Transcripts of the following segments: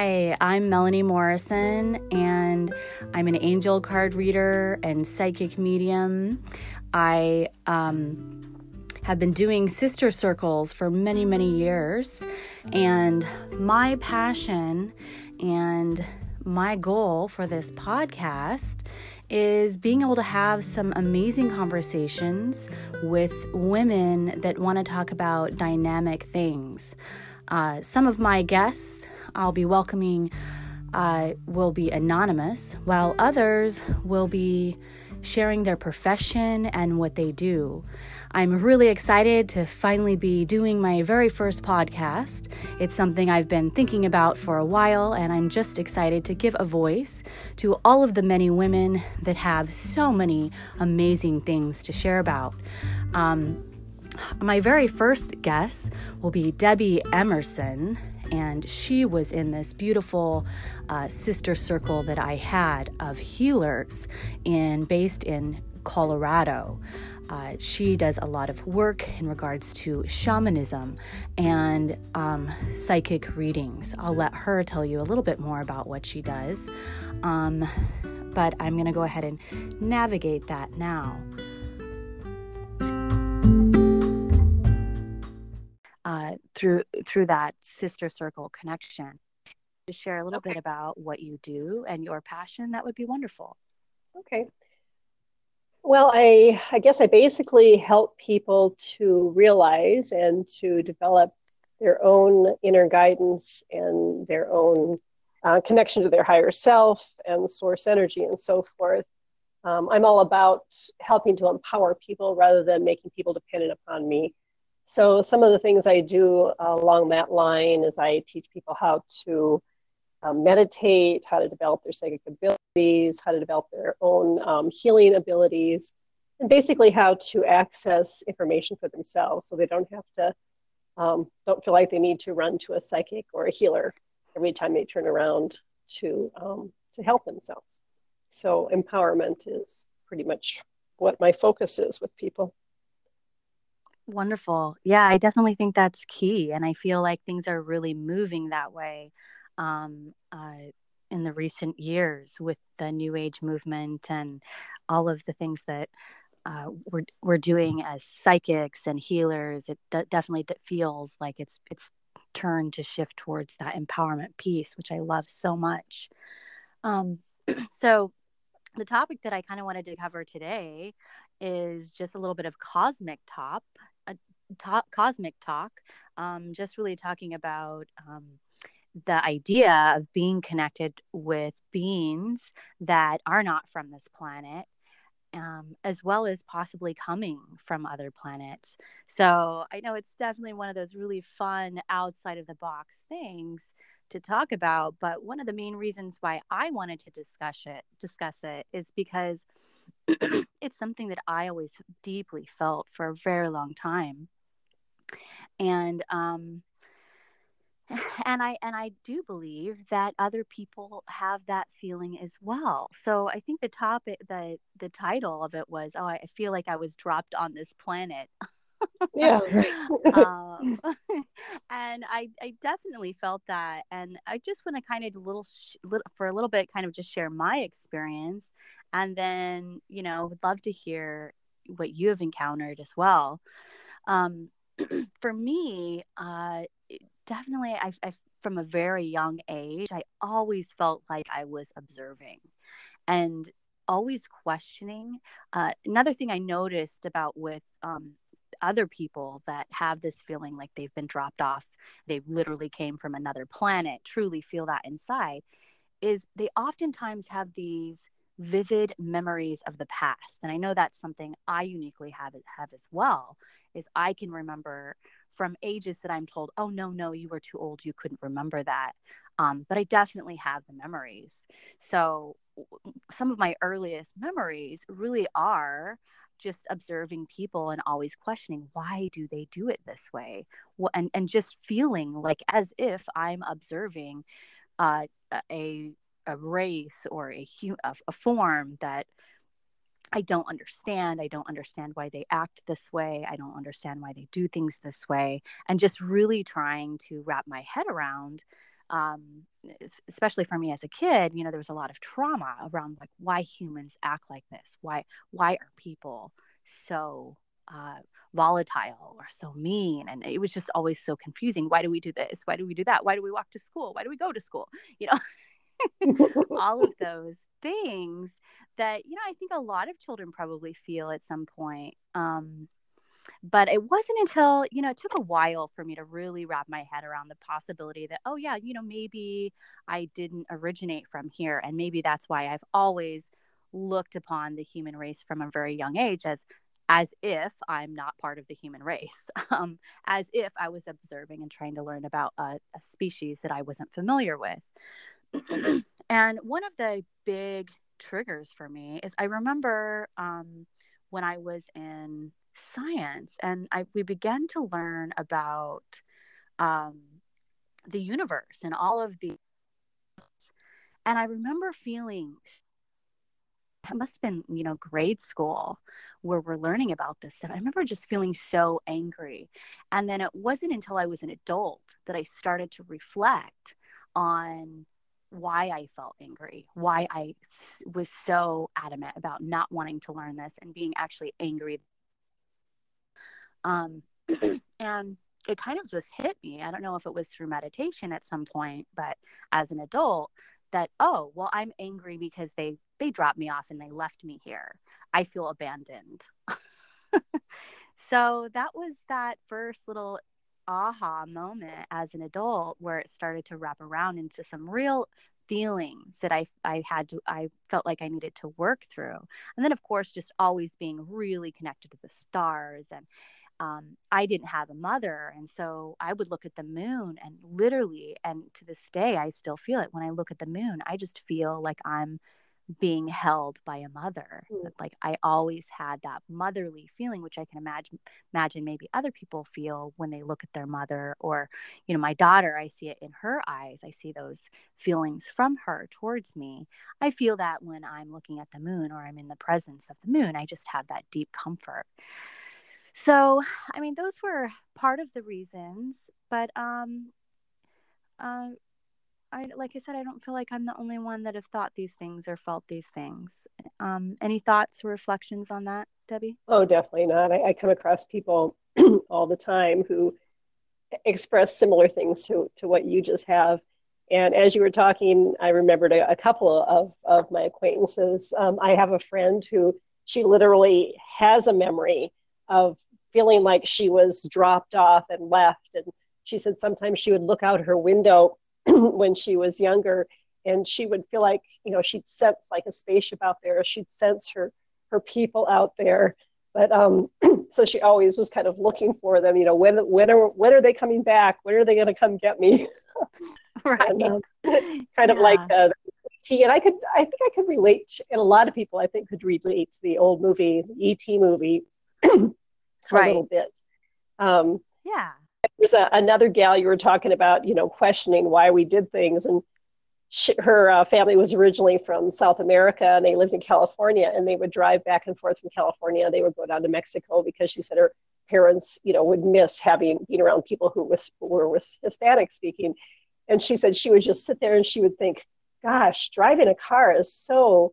Hi, I'm Melanie Morrison, and I'm an angel card reader and psychic medium. I um, have been doing sister circles for many, many years, and my passion and my goal for this podcast is being able to have some amazing conversations with women that want to talk about dynamic things. Uh, some of my guests I'll be welcoming uh, will be anonymous, while others will be sharing their profession and what they do. I'm really excited to finally be doing my very first podcast. It's something I've been thinking about for a while, and I'm just excited to give a voice to all of the many women that have so many amazing things to share about. Um, my very first guest will be Debbie Emerson, and she was in this beautiful uh, sister circle that I had of healers in based in Colorado. Uh, she does a lot of work in regards to shamanism and um, psychic readings. I'll let her tell you a little bit more about what she does. Um, but I'm going to go ahead and navigate that now. Uh, through through that sister circle connection. To share a little okay. bit about what you do and your passion, that would be wonderful. Okay. Well, I I guess I basically help people to realize and to develop their own inner guidance and their own uh, connection to their higher self and source energy and so forth. Um, I'm all about helping to empower people rather than making people dependent upon me. So some of the things I do uh, along that line is I teach people how to um, meditate, how to develop their psychic abilities, how to develop their own um, healing abilities, and basically how to access information for themselves so they don't have to um, don't feel like they need to run to a psychic or a healer every time they turn around to um, to help themselves. So empowerment is pretty much what my focus is with people. Wonderful. Yeah, I definitely think that's key. And I feel like things are really moving that way um, uh, in the recent years with the New Age movement and all of the things that uh, we're, we're doing as psychics and healers. It d- definitely feels like it's, it's turned to shift towards that empowerment piece, which I love so much. Um, so, the topic that I kind of wanted to cover today is just a little bit of cosmic top talk, cosmic talk, um, just really talking about um, the idea of being connected with beings that are not from this planet. Um, as well as possibly coming from other planets. So I know it's definitely one of those really fun outside of the box things to talk about. But one of the main reasons why I wanted to discuss it, discuss it, is because it's something that I always deeply felt for a very long time and um and i and i do believe that other people have that feeling as well. So i think the topic the the title of it was oh i feel like i was dropped on this planet. Yeah um, and I, I definitely felt that. And i just want to kind of little sh- for a little bit kind of just share my experience. And then you know would love to hear what you have encountered as well. Um, for me, uh, definitely, I, I, from a very young age, I always felt like I was observing and always questioning. Uh, another thing I noticed about with um, other people that have this feeling like they've been dropped off, they literally came from another planet, truly feel that inside, is they oftentimes have these vivid memories of the past. And i know that's something i uniquely have have as well is i can remember from ages that i'm told oh no no you were too old you couldn't remember that. Um, but i definitely have the memories. So some of my earliest memories really are just observing people and always questioning why do they do it this way? And and just feeling like as if i'm observing uh, a a race or a, a, form that I don't understand. I don't understand why they act this way. I don't understand why they do things this way. And just really trying to wrap my head around um, especially for me as a kid, you know, there was a lot of trauma around like why humans act like this. Why why are people so uh, volatile or so mean? And it was just always so confusing. Why do we do this? Why do we do that? Why do we walk to school? Why do we go to school? You know, all of those things that you know I think a lot of children probably feel at some point. Um, but it wasn't until you know it took a while for me to really wrap my head around the possibility that oh yeah you know maybe i didn't originate from here and maybe that's why i've always looked upon the human race from a very young age as as if i'm not part of the human race um, as if i was observing and trying to learn about a, a species that i wasn't familiar with and one of the big triggers for me is i remember um, when i was in science and I, we began to learn about um, the universe and all of the and i remember feeling it must have been you know grade school where we're learning about this stuff. I remember just feeling so angry. And then it wasn't until i was an adult that i started to reflect on why I felt angry, why I was so adamant about not wanting to learn this and being actually angry um, and it kind of just hit me. I don't know if it was through meditation at some point, but as an adult, that oh well, I'm angry because they they dropped me off and they left me here. I feel abandoned. so that was that first little aha moment as an adult where it started to wrap around into some real feelings that I I had to I felt like I needed to work through. And then of course just always being really connected to the stars and um, I didn't have a mother. And so I would look at the moon and literally, and to this day, I still feel it when I look at the moon. I just feel like I'm being held by a mother. Mm. Like I always had that motherly feeling, which I can imagine imagine maybe other people feel when they look at their mother or, you know, my daughter, I see it in her eyes. I see those feelings from her towards me. I feel that when I'm looking at the moon or I'm in the presence of the moon, I just have that deep comfort. So, I mean, those were part of the reasons, but um, uh, I like I said, I don't feel like I'm the only one that have thought these things or felt these things. Um, any thoughts or reflections on that, Debbie? Oh, definitely not. I, I come across people all the time who express similar things to to what you just have. And as you were talking, I remembered a, a couple of, of my acquaintances. Um, I have a friend who she literally has a memory of feeling like she was dropped off and left. And she said sometimes she would look out her window when she was younger and she would feel like, you know, she'd sense like a spaceship out there. She'd sense her her people out there. But um, so she always was kind of looking for them. You know, when when are when are they coming back? When are they going to come get me? right. and, um, kind of like uh, and I could I think I could relate, and a lot of people I think could relate to the old movie, the ET movie, right. a little bit. Um, yeah. There's a, another gal you were talking about, you know, questioning why we did things. And she, her uh, family was originally from South America and they lived in California and they would drive back and forth from California. They would go down to Mexico because she said her parents, you know, would miss having being around people who was, were was Hispanic speaking. And she said she would just sit there and she would think, gosh, driving a car is so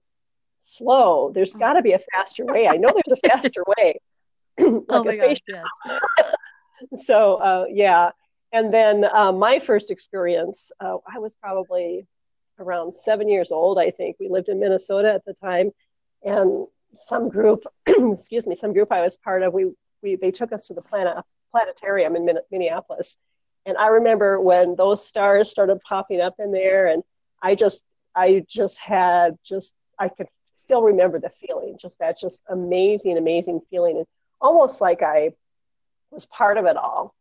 slow. There's got to be a faster way. I know there's a faster way. like oh a spaceship. Gosh, yes. so uh, yeah, and then uh, my first experience, uh, I was probably around seven years old. I think we lived in Minnesota at the time, and some group, excuse me, some group I was part of, we we they took us to the planet planetarium in Minneapolis, and I remember when those stars started popping up in there, and I just I just had just I could still remember the feeling, just that just amazing, amazing feeling. And almost like I was part of it all.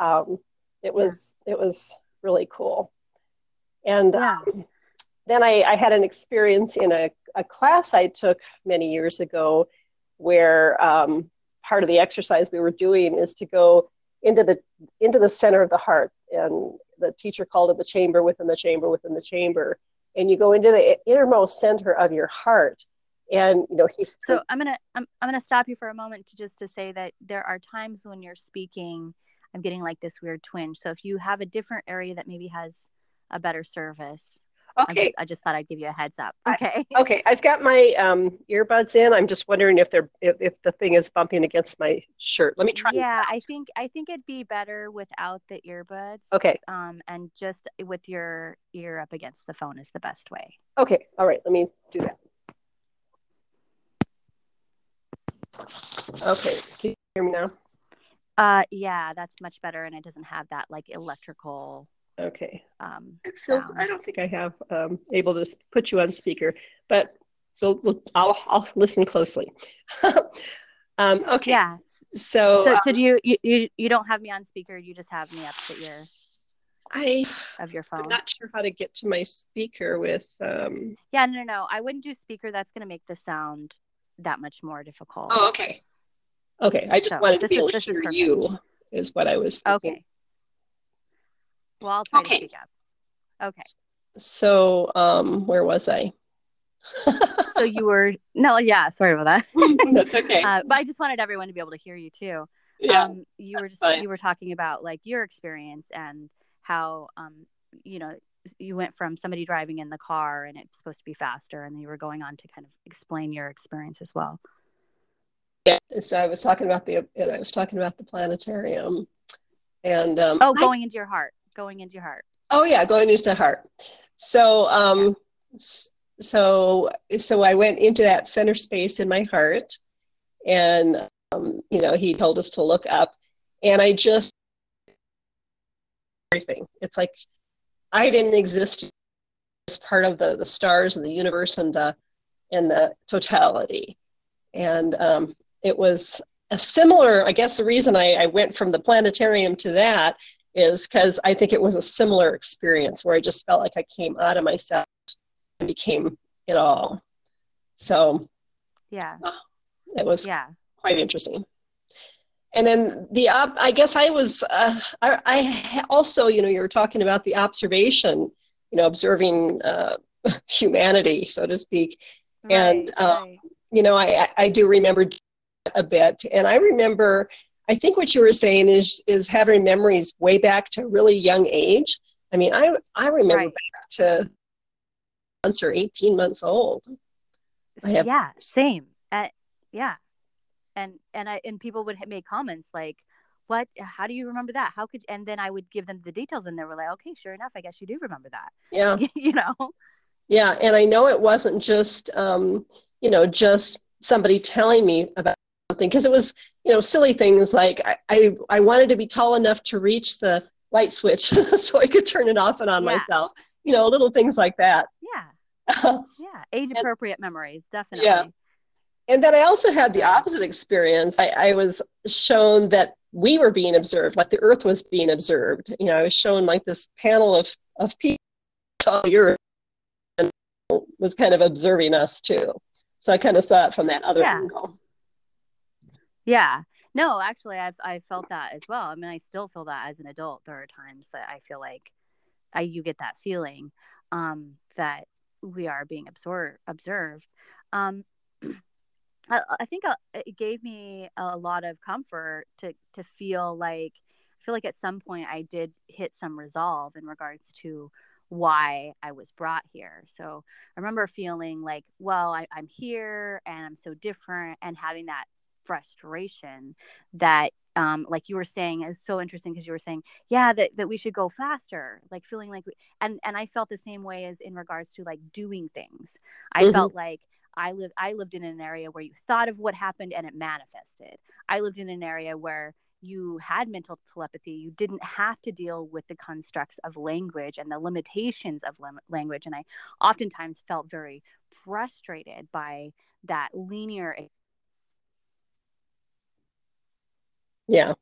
Um, it was yeah. it was really cool. And yeah. um, then I, I, had an experience in a, a, class I took many years ago where um, part of the exercise we were doing is to go into the into the center of the heart and the teacher called it the chamber within the chamber within the chamber and you go into the innermost center of your heart and you know he's so i'm gonna I'm, I'm gonna stop you for a moment to just to say that there are times when you're speaking i'm getting like this weird twinge so if you have a different area that maybe has a better service. Okay. I just, I just thought I'd give you a heads up. Okay. I, okay. I've got my um, earbuds in. I'm just wondering if they're if, if the thing is bumping against my shirt. Let me try. Yeah, I think I think it'd be better without the earbuds. Okay. Um, and just with your ear up against the phone is the best way. Okay. All right. Let me do that. Okay. Can you hear me now? Uh, yeah, that's much better, and it doesn't have that like electrical. Okay. Um, It feels. I don't think I have um, able to put you on speaker, but we'll, we'll, I'll, I'll listen closely. um, okay. Yeah. So, So, uh, so do you, you you don't have me on speaker? You just have me up to your. I, of your phone. I'm not sure how to get to my speaker with. Um, Yeah, no, no, no. I wouldn't do speaker. That's going to make the sound that much more difficult. oh, okay. Okay. I just So, wanted to be is- able to this is you, is what I was thinking. Okay. Well, I'll try Okay. to speak up. Okay. So, um, where was I? So you were no, yeah. Sorry about that. That's okay. Uh, but I just wanted everyone to be able to hear you too. yeah. Um, you were just fine. you were talking about like your experience and how um you know you went from somebody driving in the car and it's supposed to be faster and then you were going on to kind of explain your experience as well. Yeah, so I was talking about the and I was talking about the planetarium, and um, Oh, I- going into your heart, going into your heart. oh yeah, going into the heart. So um, so so I went into that center space in my heart, and um, you know he told us to look up, and I just everything. It's like I didn't exist as part of the the stars and the universe and the and the totality, and um, it was a similar i guess the reason I, I went from the planetarium to that is because i think it was a similar experience where i just felt like i came out of myself and became it all. So Yeah, it was yeah, quite interesting and then the op- i guess i was uh, I, I also you know you were talking about the observation you know observing uh, humanity so to speak And, um, right. you know, I, I- do remember a bit. And I remember, I think what you were saying is, is having memories way back to really young age. I mean, I, I remember Right. back to months or 18 months old. I have- yeah, same. Uh, yeah, and and I and people would make comments like, "What? How do you remember that? How could?" And then I would give them the details, and they were like, "Okay, sure enough, I guess you do remember that." Yeah. you know? Yeah. And I know it wasn't just, um, you know, just somebody telling me about something because it was, you know, silly things like I, I, I wanted to be tall enough to reach the light switch so I could turn it off and on Yeah. myself, you know, little things like that. Yeah, yeah. Age appropriate memories, definitely. Yeah. And then I also had the opposite experience. I, I was shown that we were being observed, like the Earth was being observed. You know, I was shown like this panel of, of people on the Earth and was kind of observing us too. So I kind of saw it from that other Yeah. angle. Yeah. No, actually, I've I felt that as well. I mean, I still feel that as an adult. There are times that I feel like I you get that feeling um, that we are being absor- observed. Um, I, I think uh, it gave me a lot of comfort to to feel like I feel like at some point I did hit some resolve in regards to why I was brought here. So I remember feeling like, well, I, I'm here and I'm so different, and having that frustration that um, like you were saying is so interesting because you were saying yeah that, that we should go faster like feeling like we, and and i felt the same way as in regards to like doing things i Mhm. felt like i lived i lived in an area where you thought of what happened and it manifested. I lived in an area where you had mental telepathy. You didn't have to deal with the constructs of language and the limitations of lim- language. And i oftentimes felt very frustrated by that linear Yeah.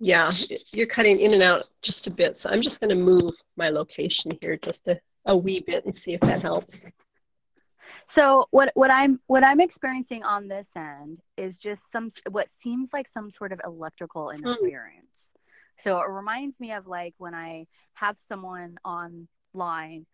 Yeah. You're cutting in and out just a bit. So I'm just going to move my location here just a, a wee bit and see if that helps. So what what I'm what I'm experiencing on this end is just some what seems like some sort of electrical interference. So it reminds me of like when I have someone online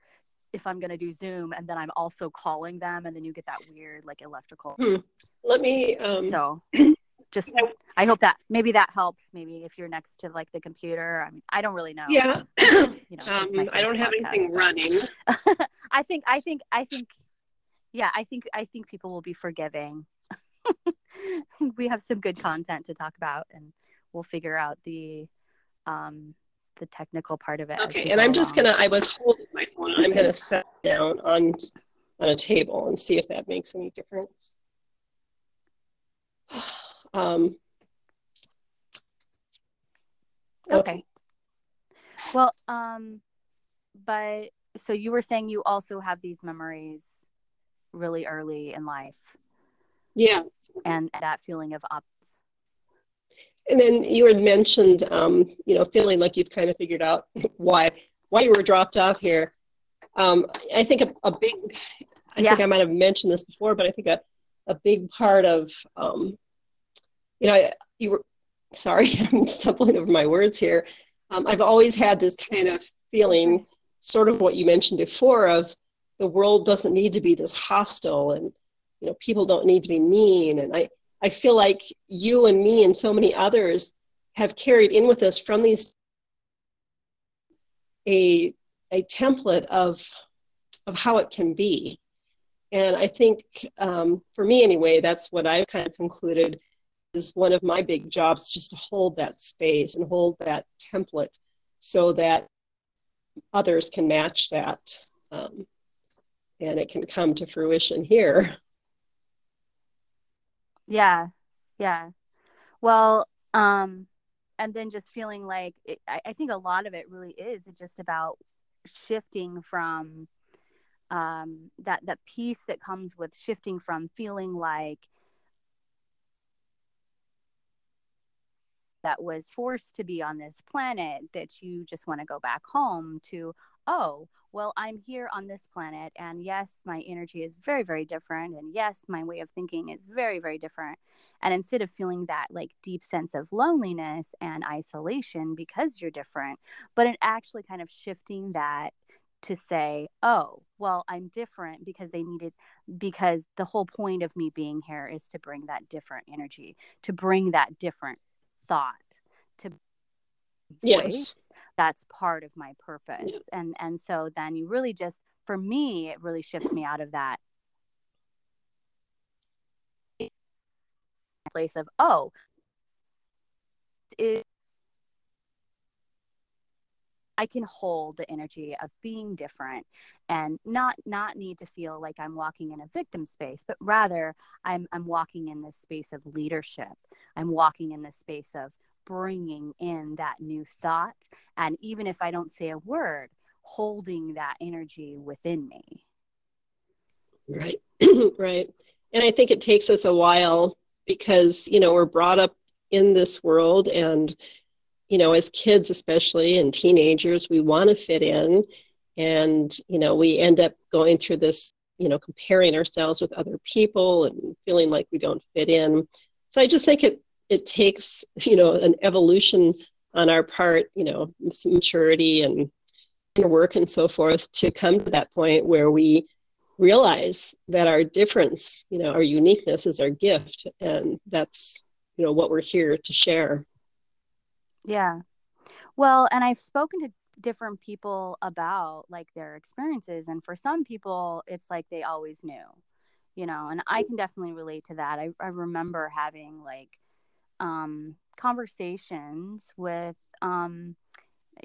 if I'm going to do Zoom and then I'm also calling them and then you get that weird like electrical. Hmm. Let me um, So just I hope that maybe that helps. Maybe if you're next to like the computer, I mean, I don't really know. Yeah, you know, um, I don't have podcast, anything but... running. I think I think I think yeah, I think I think people will be forgiving. we have some good content to talk about, and we'll figure out the um the technical part of it. Okay, and I'm just gonna. I was holding my phone. I'm gonna set down on on a table and see if that makes any difference. Um, okay. okay. Well, um, but so you were saying you also have these memories really early in life. Yeah. And that feeling of ups. And then you had mentioned, um, you know, feeling like you've kind of figured out why why you were dropped off here. Um, I think a, a big, I yeah. think I might have mentioned this before, but I think a, a big part of, um, you know, you were, sorry, I'm stumbling over my words here. Um, I've always had this kind of feeling, sort of what you mentioned before, of the world doesn't need to be this hostile and you know people don't need to be mean. And i i feel like you and me and so many others have carried in with us from these a a template of of how it can be. And i think um, for me anyway that's what i've kind of concluded is one of my big jobs just to hold that space and hold that template so that others can match that um, and it can come to fruition here. Yeah. Yeah. Well, um, and then just feeling like it, I, I think a lot of it really is just about shifting from um, that that peace that comes with shifting from feeling like that was forced to be on this planet that you just want to go back home to oh well, I'm here on this planet, and yes, my energy is very, very different. And yes, my way of thinking is very, very different. And instead of feeling that like deep sense of loneliness and isolation because you're different, but it actually kind of shifting that to say, oh, well, I'm different because they needed, because the whole point of me being here is to bring that different energy, to bring that different thought, to yes that's part of my purpose yeah. and and so then you really just for me it really shifts me out of that place of oh it, I can hold the energy of being different and not not need to feel like I'm walking in a victim space, but rather I'm I'm walking in this space of leadership. I'm walking in this space of bringing in that new thought. And even if I don't say a word, holding that energy within me. Right, right. And I think it takes us a while because, you know, we're brought up in this world and, you know, as kids, especially and teenagers, we want to fit in. And, you know, we end up going through this, you know, comparing ourselves with other people and feeling like we don't fit in. So I just think it it takes you know an evolution on our part you know maturity and work and so forth to come to that point where we realize that our difference you know our uniqueness is our gift and that's you know what we're here to share yeah. Well and i've spoken to different people about like their experiences and for some people it's like they always knew you know and i can definitely relate to that. I, I remember having like um, conversations with um,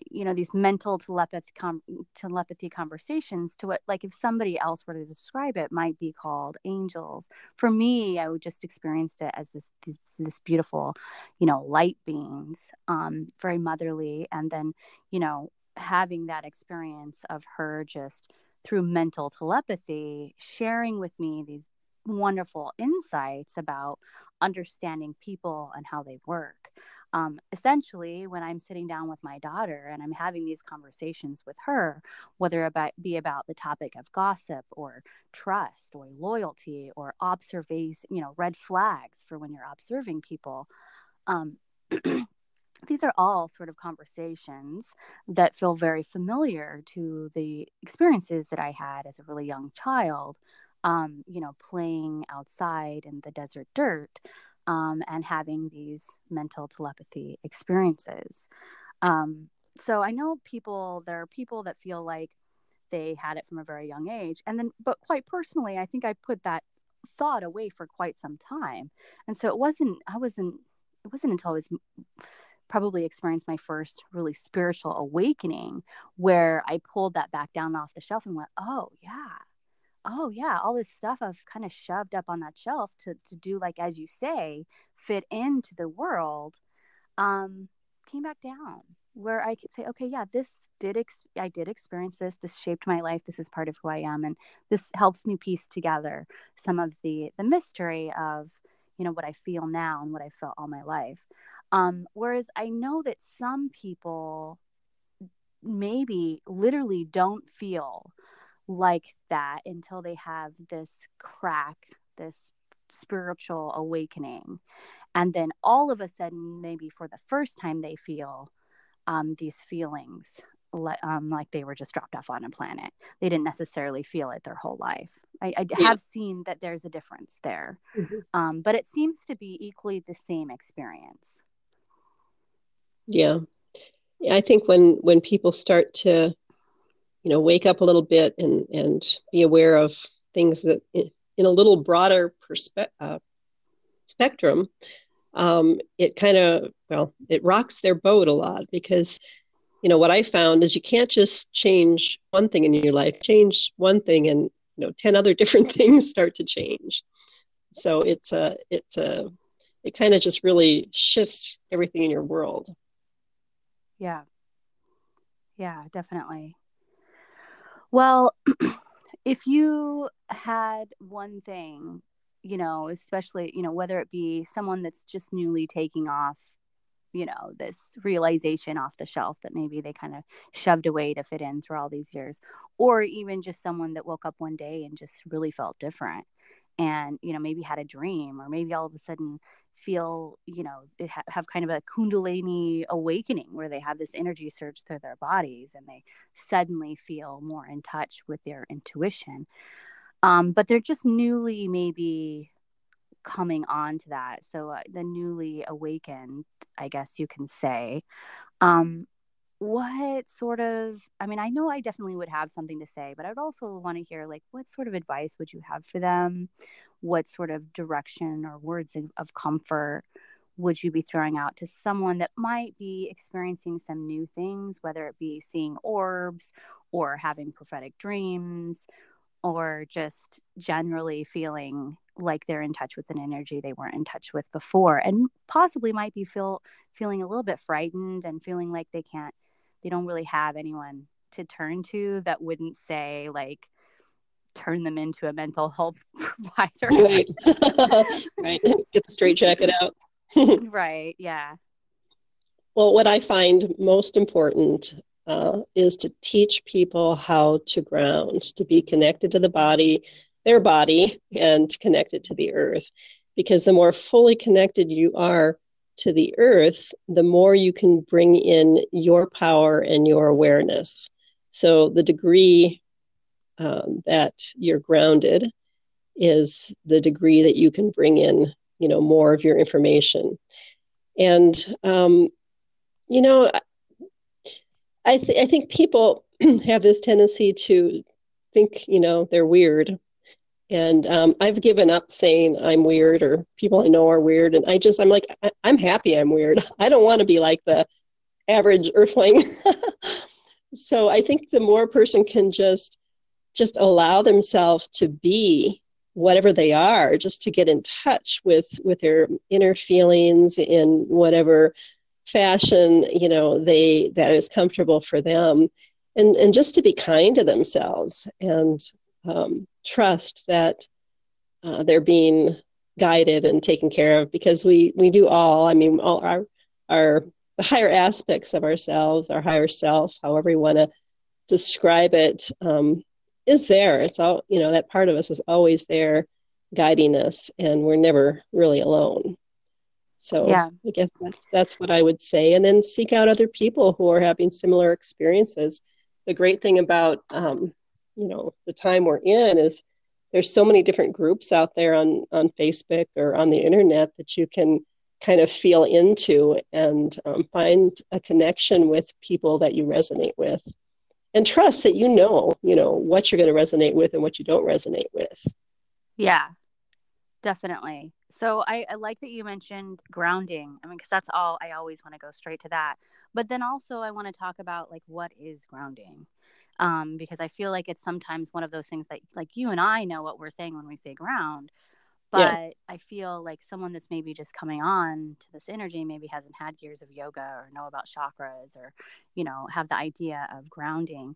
you know these mental telepathy com- telepathy conversations to what like if somebody else were to describe it might be called angels for me i would just experienced it as this this, this beautiful you know light beings um very motherly and then you know having that experience of her just through mental telepathy sharing with me these wonderful insights about understanding people and how they work. Um, essentially, when I'm sitting down with my daughter and I'm having these conversations with her, whether it be about the topic of gossip or trust or loyalty or observation, you know, red flags for when you're observing people, um, these are all sort of conversations that feel very familiar to the experiences that I had as a really young child um, you know, playing outside in the desert dirt, um, and having these mental telepathy experiences. Um, so I know people, there are people that feel like they had it from a very young age. And then, but quite personally, I think I put that thought away for quite some time. And so it wasn't, I wasn't, it wasn't until I was probably experienced my first really spiritual awakening where I pulled that back down off the shelf and went, oh, yeah. Oh, yeah. All this stuff I've kind of shoved up on that shelf to, to do, like, as you say, fit into the world um, came back down where I could say, okay, yeah, this did, ex- I did experience this. This shaped my life. This is part of who I am. And this helps me piece together some of the, the mystery of, you know, what I feel now and what I felt all my life. Um, whereas I know that some people maybe literally don't feel like that until they have this crack, this spiritual awakening. And then all of a sudden, maybe for the first time, they feel um, these feelings um, like they were just dropped off on a planet. They didn't necessarily feel it their whole life. I, I yeah. have seen that there's a difference there, mm-hmm. um, but it seems to be equally the same experience. Yeah. yeah, I think when when people start to, you know, wake up a little bit and and be aware of things that in, in a little broader perspective uh, spectrum, um, it kind of well, it rocks their boat a lot because you know what i found is you can't just change one thing in your life change one thing and you know 10 other different things start to change. So it's a it's a it kind of just really shifts everything in your world. Yeah. Yeah definitely well if you had one thing you know especially you know whether it be someone that's just newly taking off you know this realization off the shelf that maybe they kind of shoved away to fit in through all these years or even just someone that woke up one day and just really felt different and you know maybe had a dream or maybe all of a sudden feel you know ha- have kind of a kundalini awakening where they have this energy surge through their bodies and they suddenly feel more in touch with their intuition um, but they're just newly maybe coming on to that. So uh, the newly awakened, I guess you can say. Um, what sort of i mean i know i definitely would have something to say but i'd also want to hear like what sort of advice would you have for them what sort of direction or words of, of comfort would you be throwing out to someone that might be experiencing some new things whether it be seeing orbs or having prophetic dreams or just generally feeling like they're in touch with an energy they weren't in touch with before and possibly might be feel feeling a little bit frightened and feeling like they can't they don't really have anyone to turn to that wouldn't say like turn them into a mental health provider. Right. Right. Get the straight jacket out. Right yeah. Well what i find most important uh, is to teach people how to ground, to be connected to the body, their body, and connected to the earth. Because the more fully connected you are to the earth, the more you can bring in your power and your awareness. So the degree um, that you're grounded is the degree that you can bring in, you know, more of your information. And um, you know, I, th- I think people have this tendency to think, you know, they're weird. And um, I've given up saying I'm weird or people I know are weird. And I just, I'm like, I- I'm happy I'm weird. I don't want to be like the average earthling. so I think the more a person can just, just allow themselves to be whatever they are, just to get in touch with, with their inner feelings in whatever fashion you know they that is comfortable for them. And and just to be kind to themselves and um, trust that uh, they're being guided and taken care of because we we do all i mean all our our the higher aspects of ourselves our higher self however you want to describe it, um, is there it's all you know that part of us is always there guiding us and we're never really alone so yeah. I guess that's, that's what I would say. And then seek out other people who are having similar experiences. The great thing about, um, you know, the time we're in is there's so many different groups out there on on Facebook or on the internet that you can kind of feel into and um, find a connection with people that you resonate with and trust that you know you know what you're going to resonate with and what you don't resonate with. Yeah definitely. So I, I like that you mentioned grounding. I mean because that's all i always want to go straight to that. But then also i want to talk about like what is grounding? Um, because I feel like it's sometimes one of those things that like you and I know what we're saying when we say ground, but yeah. I feel like someone that's maybe just coming on to this energy maybe hasn't had years of yoga or know about chakras or you know have the idea of grounding.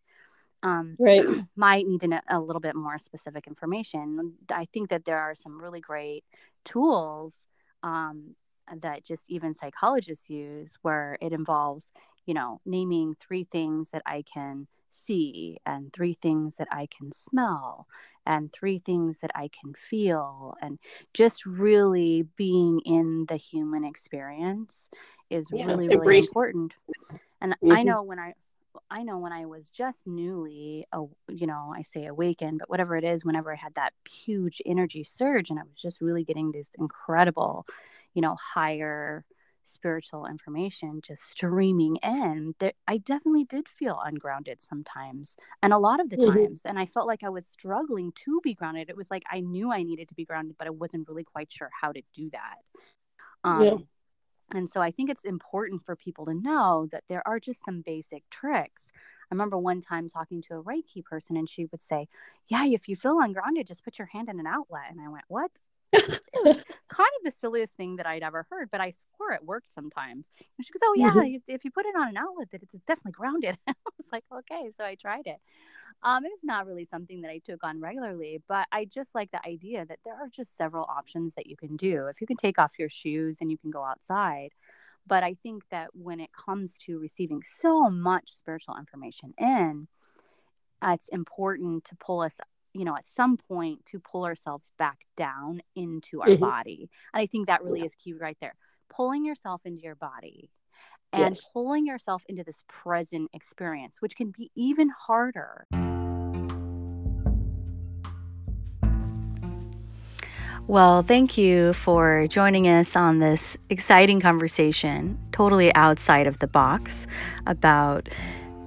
Um, right. might need a, a little bit more specific information. I think that there are some really great tools um, that just even psychologists use where it involves, you know, naming three things that I can see, and three things that I can smell, and three things that I can feel, and just really being in the human experience is yeah, really, really important. And mm-hmm. I know when I I know when I was just newly, you know, I say awakened, but whatever it is, whenever I had that huge energy surge and I was just really getting this incredible, you know, higher spiritual information just streaming in that i definitely did feel ungrounded sometimes and a lot of the mm-hmm. times and i felt like i was struggling to be grounded it was like i knew i needed to be grounded but i wasn't really quite sure how to do that um, yeah. and so i think it's important for people to know that there are just some basic tricks I remember one time talking to a Reiki person and she would say, Yeah, if you feel ungrounded, just put your hand in an outlet. And I went, What? It was kind of the silliest thing that I'd ever heard, but I swore it worked sometimes. And she goes, "Oh yeah, mm-hmm. if you put it on an outlet, that it's definitely grounded." I was like, "Okay," so I tried it. Um, it's not really something that I took on regularly, but I just like the idea that there are just several options that you can do. If you can take off your shoes and you can go outside, but I think that when it comes to receiving so much spiritual information in, uh, it's important to pull us you know, at some point to pull ourselves back down into our mm-hmm. body. And I think that really yeah. is key right there. Pulling yourself into your body and yes. pulling yourself into this present experience, which can be even harder. Well, thank you for joining us on this exciting conversation, totally outside of the box, about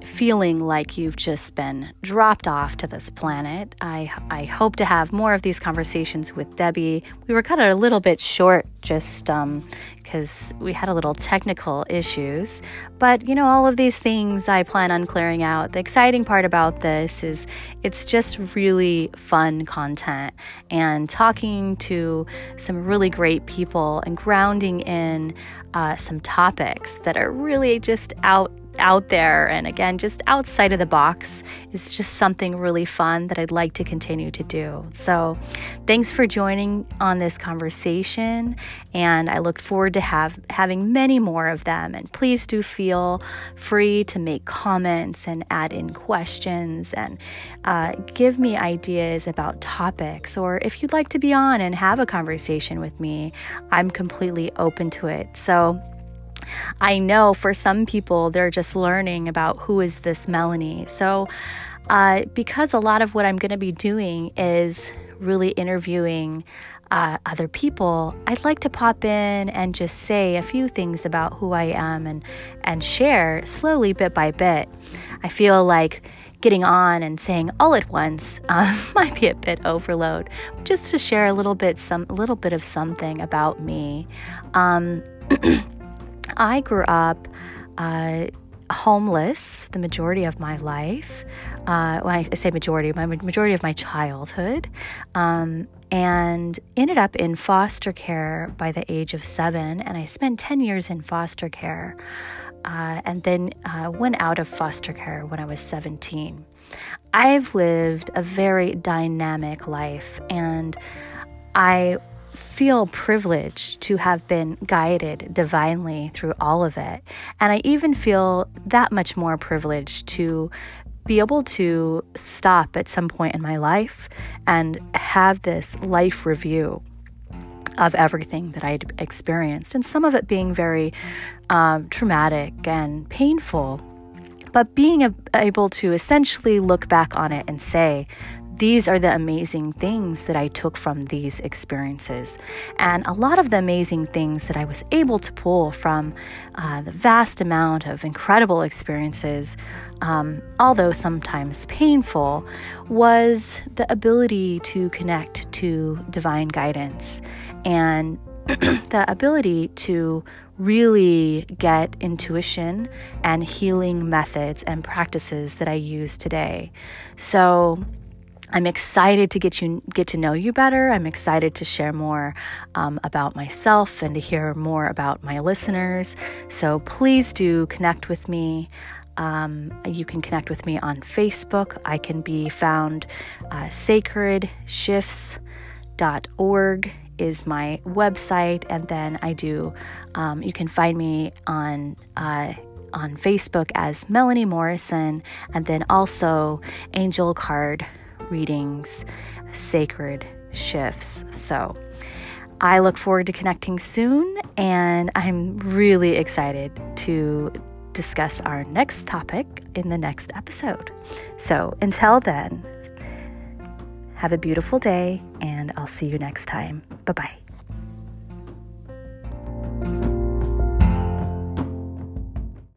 feeling like you've just been dropped off to this planet. I, I hope to have more of these conversations with Debbie. We were cut a little bit short just because um, we had a little technical issues. But, you know, all of these things I plan on clearing out. The exciting part about this is it's just really fun content and talking to some really great people and grounding in uh, some topics that are really just out out there and again just outside of the box is just something really fun that I'd like to continue to do. So, thanks for joining on this conversation and I look forward to have having many more of them and please do feel free to make comments and add in questions and uh, give me ideas about topics or if you'd like to be on and have a conversation with me, I'm completely open to it. So, I know for some people, they're just learning about who is this Melanie. So, uh, because a lot of what I'm going to be doing is really interviewing uh, other people, I'd like to pop in and just say a few things about who I am and, and share slowly, bit by bit. I feel like getting on and saying all at once um, might be a bit overload. Just to share a little bit, some little bit of something about me. Um, I grew up uh, homeless the majority of my life. Uh, when I say majority, my majority of my childhood, um, and ended up in foster care by the age of seven. And I spent 10 years in foster care, uh, and then uh, went out of foster care when I was 17. I've lived a very dynamic life, and I feel privileged to have been guided divinely through all of it. And I even feel that much more privileged to be able to stop at some point in my life and have this life review of everything that I'd experienced, and some of it being very um, traumatic and painful. But being able to essentially look back on it and say, these are the amazing things that I took from these experiences. And a lot of the amazing things that I was able to pull from uh, the vast amount of incredible experiences, um, although sometimes painful, was the ability to connect to divine guidance and the ability to really get intuition and healing methods and practices that I use today. So, I'm excited to get you get to know you better. I'm excited to share more um, about myself and to hear more about my listeners. So please do connect with me. Um, you can connect with me on Facebook. I can be found uh, sacredshifts.org is my website, and then I do. Um, you can find me on. Uh, on Facebook as Melanie Morrison, and then also Angel Card readings, sacred shifts. So I look forward to connecting soon, and I'm really excited to discuss our next topic in the next episode. So until then, have a beautiful day, and I'll see you next time. Bye bye.